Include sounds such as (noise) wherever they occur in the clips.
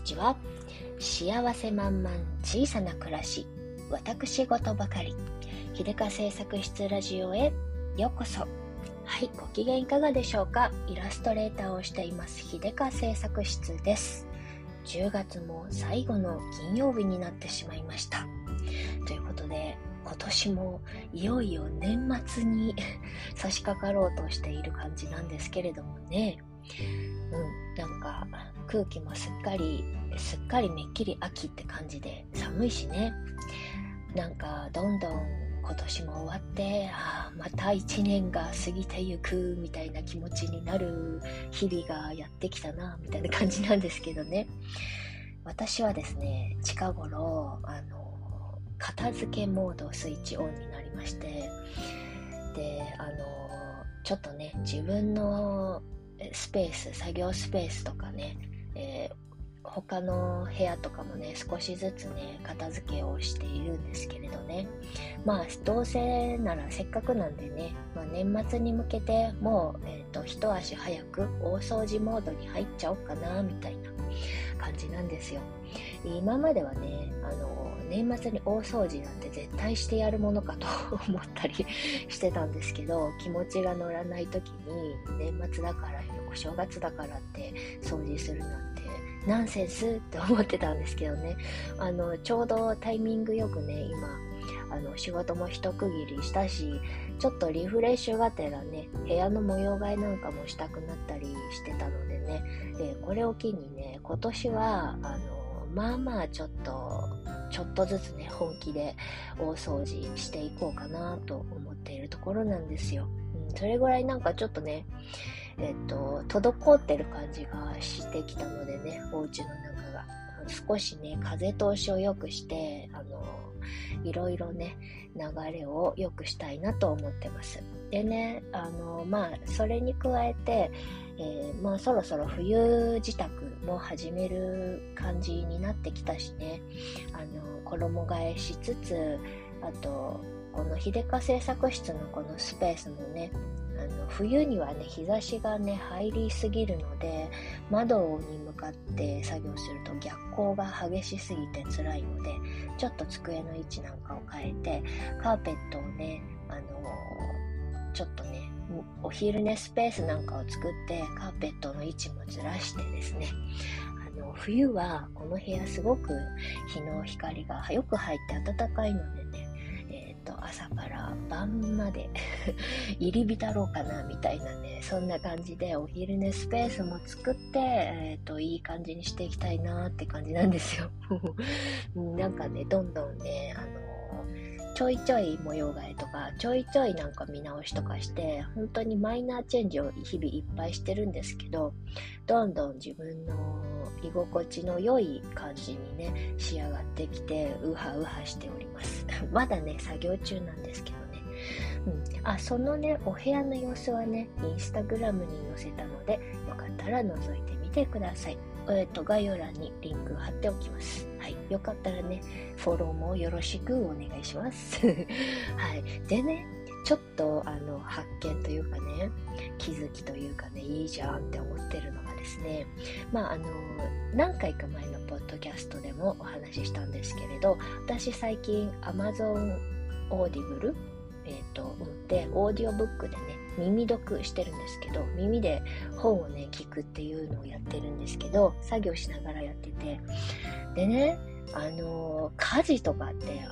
にちは幸せ満々小さな暮らし私事ばかり。秀香製作室ラジオへようこそ。はいご機嫌いかがでしょうか？イラストレーターをしています秀香製作室です。10月も最後の金曜日になってしまいました。ということで今年もいよいよ年末に (laughs) 差し掛かろうとしている感じなんですけれどもね。うん。なんか空気もすっかりすっかりめっきり秋って感じで寒いしね。なんかどんどん今年も終わってあまた1年が過ぎてゆくみたいな気持ちになる日々がやってきたなみたいな感じなんですけどね。私はですね近頃あの片付けモードスイッチオンになりまして。であのちょっとね自分のスペース作業スペースとかね、えー、他の部屋とかもね少しずつね片付けをしているんですけれどね。まあどうせならせっかくなんでね、まあ、年末に向けてもう、えーと、一足早く大掃除モードに入っちゃおうかなみたいな感じなんですよ。今まではねあの年末に大掃除なんて絶対してやるものかと (laughs) 思ったりしてたんですけど気持ちが乗らない時に年末だからお正月だからって掃除するなんてナンセンスって思ってたんですけどね。あのちょうどタイミングよくね今あの仕事も一区切りしたしちょっとリフレッシュがてらね部屋の模様替えなんかもしたくなったりしてたのでねでこれを機にね今年はあのまあまあちょっとちょっとずつね本気で大掃除していこうかなと思っているところなんですよ、うん、それぐらいなんかちょっとねえっと、滞ってる感じがしてきたのでね、お家の中が。少しね、風通しを良くして、あの、いろいろね、流れを良くしたいなと思ってます。でね、あの、まあ、それに加えて、えー、まあ、そろそろ冬支度も始める感じになってきたしね、あの、衣替えしつつ、あと、この秀香製作室のこのスペースもね、あの冬にはね日差しがね入りすぎるので窓に向かって作業すると逆光が激しすぎて辛いのでちょっと机の位置なんかを変えてカーペットをねあのちょっとねお昼寝スペースなんかを作ってカーペットの位置もずらしてですね。あの冬はこの部屋すごく日の光がよく入って暖かいのでねと朝から晩まで (laughs) 入り浸ろうかなみたいなねそんな感じでお昼寝スペースも作って、えーと、いい感じにしていきたいなって感じなんですよ。(laughs) なんかねどんどんねあのちょいちょい模様替えとかちょいちょいなんか見直しとかして本当にマイナーチェンジを日々いっぱいしてるんですけどどんどん自分の居心地の良い感じにね仕上がってきてウハウハしております。(laughs) まだね作業中なんですけどね。うん、あそのねお部屋の様子はねインスタグラムに載せたのでよかったら覗いてみてください。えっと概要欄にリンク貼っておきます。はい、よかったらね、フォローもよろしくお願いします。(laughs) はい。でね、ちょっとあの発見というかね、気づきというかね、いいじゃんって思ってるのがですね、まああの、何回か前のポッドキャストでもお話ししたんですけれど、私最近 Amazon Audible えっ、ー、と、で、オーディオブックでね、耳読してるんですけど、耳で本をね、聞くっていうのをやってるんですけど、作業しながらやってて、でね、あの家事とかって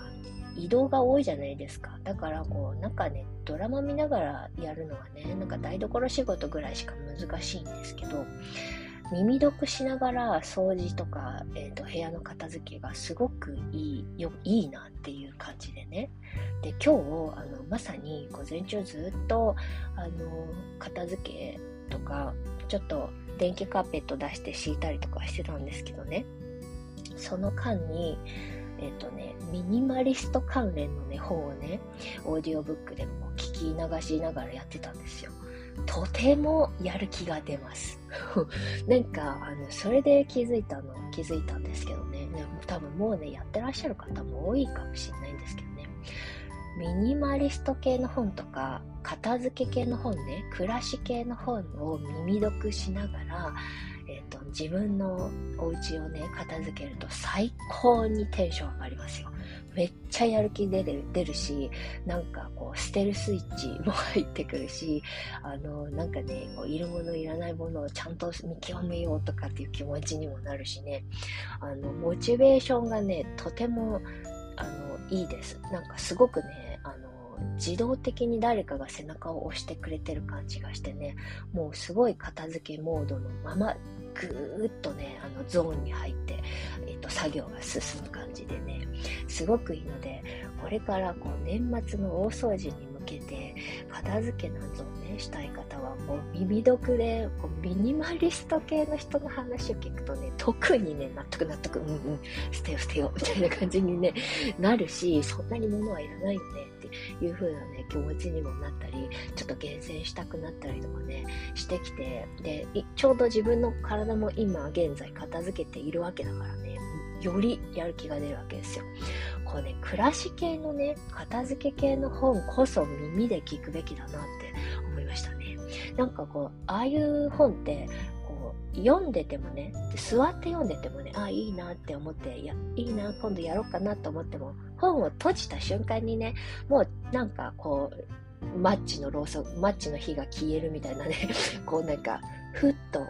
移動が多いじゃないですか。だからこう、なんかね、ドラマ見ながらやるのはね、なんか台所仕事ぐらいしか難しいんですけど、耳読しながら掃除とか、えーと、部屋の片付けがすごくいいよいいなっていう感じでねで今日あのまさに午前中ずっとあの片付けとかちょっと電気カーペット出して敷いたりとかしてたんですけどねその間にえっ、ー、とね、ミニマリスト関連のね、本をね、オーディオブックでも聞き流しながらやってたんですよ。とてもやる気が出ます。なんか、あの、それで気づいたの、気づいたんですけどね。ね多分もうね、やってらっしゃる方も多いかもしれないんですけどね。ミニマリスト系の本とか、片付け系の本ね、暮らし系の本を耳読しながら、自分のお家をね、片付けると最高にテンション上がりますよ。めっちゃやる気出る出るし、なんかこう、捨てるスイッチも入ってくるし、あの、なんかね、こういるものいらないものをちゃんと見極めようとかっていう気持ちにもなるしね、あの、モチベーションがね、とても、あの、いいです。なんかすごくね、あの、自動的に誰かが背中を押してくれてる感じがしてね、もうすごい片付けモードのまま、ぐーっとね、あのゾーンに入って、えっと、作業が進む感じでね、すごくいいので、これからこう年末の大掃除に向けて、片付けなんぞしたい方はもう耳読で、こうミニマリスト系の人の話を聞くとね、特にね、納得納得、うんうん、捨てよ捨てよ、みたいな感じに、ね、なるし、そんなに物はいらないよねっていう風なね、気持ちにもなったり、ちょっと厳選したくなったりとかね、してきて、で、ちょうど自分の体も今現在片付けているわけだからね、よりやる気が出るわけですよ。こうね、暮らし系のね、片付け系の本こそ耳で聞くべきだなってましたね。なんかこう、ああいう本って、こう、読んでてもね、座って読んでてもね、ああ、いいなって思って、いや、いいな、今度やろうかなと思っても、本を閉じた瞬間にね、もうなんかこう、マッチのろうそく、マッチの火が消えるみたいなね、(laughs) こうなんか、ふっと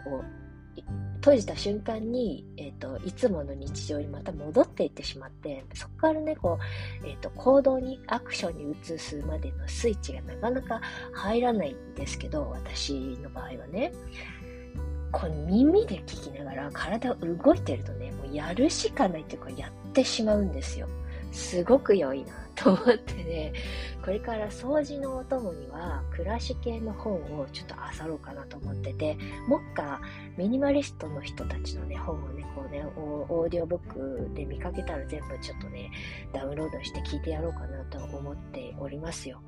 閉じた瞬間に、え、ー、と、いつもの日常にまた戻っていってしまって、そこからね、こう、え、ー、と、行動に、アクションに移すまでのスイッチがなかなか入らないんですけど、私の場合はね、この耳で聞きながら体動いてるとね、もうやるしかないっていうか、やってしまうんですよ。すごく良いなと思ってね、これから掃除のお供には暮らし系の本をちょっと漁ろうかなと思ってて、もっかミニマリストの人たちのね、本をね、こうね、オーディオブックで見かけたら全部ちょっとね、ダウンロードして聞いてやろうかなと思っておりますよ。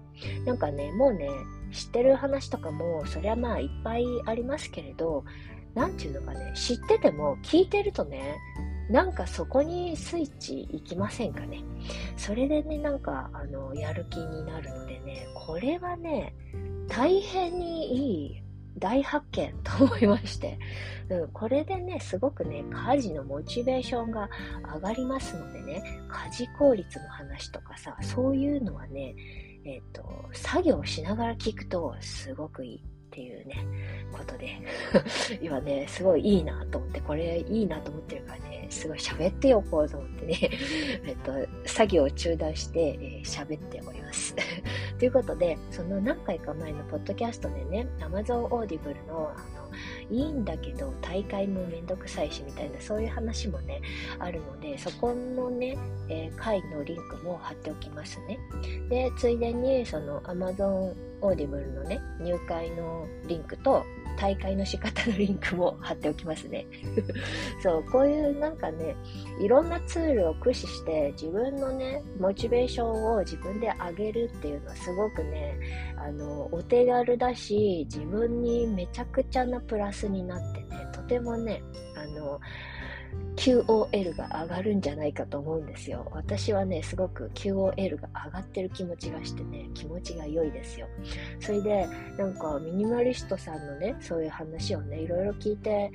なんかね、もうね、知ってる話とかも、そりゃまあいっぱいありますけれど、なんていうのかね、知ってても聞いてるとね、なんかそこにスイッチいきませんかね？それでね、なんか、あの、やる気になるのでね、これはね、大変にいい大発見と思いまして、うん、これでね、すごくね、家事のモチベーションが上がりますのでね、家事効率の話とかさ、そういうのはね、えっ、ー、と、作業しながら聞くとすごくいい。っていうね、ことで、(laughs) 今ね、すごいいいなと思って、これいいなと思ってるからね、すごい喋っておこうと思ってね、(laughs) えっと、作業を中断して、えー、喋っております。(laughs) ということで、その何回か前のポッドキャストでね、Amazon Audible のあのいいんだけど大会もめんどくさいしみたいなそういう話もねあるのでそこのね、えー、会のリンクも貼っておきますね。でついでにその Amazon Audible のね入会のリンクと大会の仕方のリンクも貼っておきますね。(laughs) そう、こういうなんかね、いろんなツールを駆使して自分のね、モチベーションを自分で上げるっていうのはすごくね、あの、お手軽だし、自分にめちゃくちゃなプラスになってね、とてもね、あの、QOL が上がるんじゃないかと思うんですよ。私はね、すごく QOL が上がってる気持ちがしてね、気持ちが良いですよ。それで、なんかミニマリストさんのね、そういう話をね、いろいろ聞いて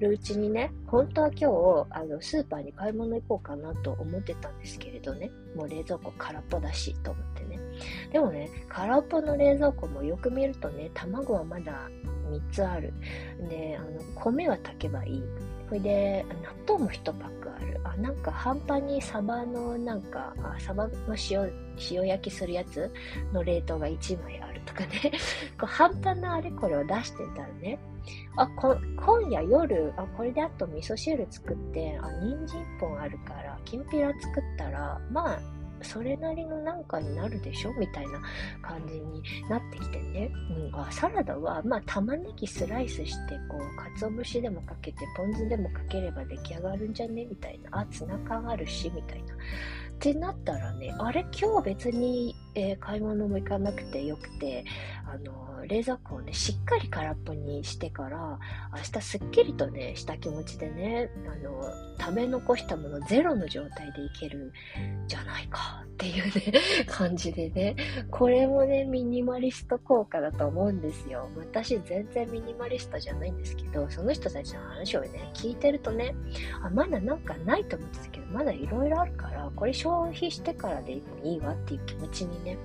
るうちにね、本当は今日、あの、スーパーに買い物行こうかなと思ってたんですけれどね、もう冷蔵庫空っぽだしと思ってね。でもね、空っぽの冷蔵庫もよく見るとね、卵はまだ3つある。で、あの、米は炊けばいい。それで、納豆も1パックある。あ、なんか半端にサバのなんか、あサバの塩、塩焼きするやつの冷凍が1枚あるとかね。(laughs) こう半端なあれこれを出してたらね。あ、こ、今夜夜、あ、これであと味噌汁作って、あ、人参1本あるから、きんぴら作ったら、まあ、それなりのなんかになるでしょ？みたいな感じになってきてね。うん、あサラダは、まあ、玉ねぎスライスして、こう、鰹節でもかけて、ポン酢でもかければ出来上がるんじゃね？みたいな。あ、ツナ缶あるし、みたいな。ってなったらね、あれ？今日別にえー、買い物も行かなくてよくて、あの、冷蔵庫をね、しっかり空っぽにしてから、明日すっきりとね、した気持ちでね、あの、食べ残したものゼロの状態でいけるじゃないかっていうね、(laughs) 感じでね、これもね、ミニマリスト効果だと思うんですよ。私全然ミニマリストじゃないんですけど、その人たちの話をね、聞いてるとね、あ、まだなんかないと思ってたけど、まだいろいろあるから、これ消費してからでいいわっていう気持ちに、ね、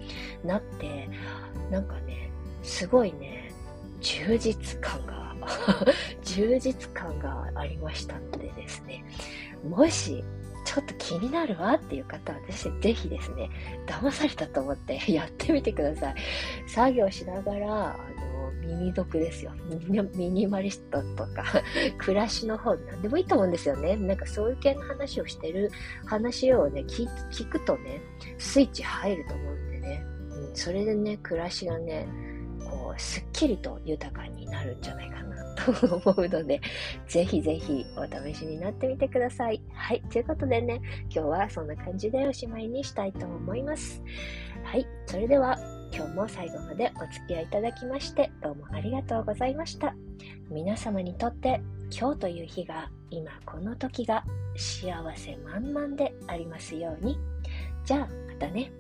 なって、なんかね、すごいね、充実感が (laughs) 充実感がありましたのでですね、もし、ちょっと気になるわっていう方はですね、ぜひですね、騙されたと思って (laughs) やってみてください。作業しながら、あの、耳読ですよ。ミニマリストとか、(laughs) 暮らしの方、なんでもいいと思うんですよね。なんかそういう系の話をしてる話をね、聞聞くとね、スイッチ入ると思うんでね、うん、それでね、暮らしがね、こう、すっきりと豊かになるんじゃないかなと思うので、ぜひぜひお試しになってみてください。はい。ということでね、今日はそんな感じでおしまいにしたいと思います。はい。それでは、今日も最後までお付き合いいただきまして、どうもありがとうございました。皆様にとって今日という日が、今この時が幸せ満々でありますように。じゃあ、またね。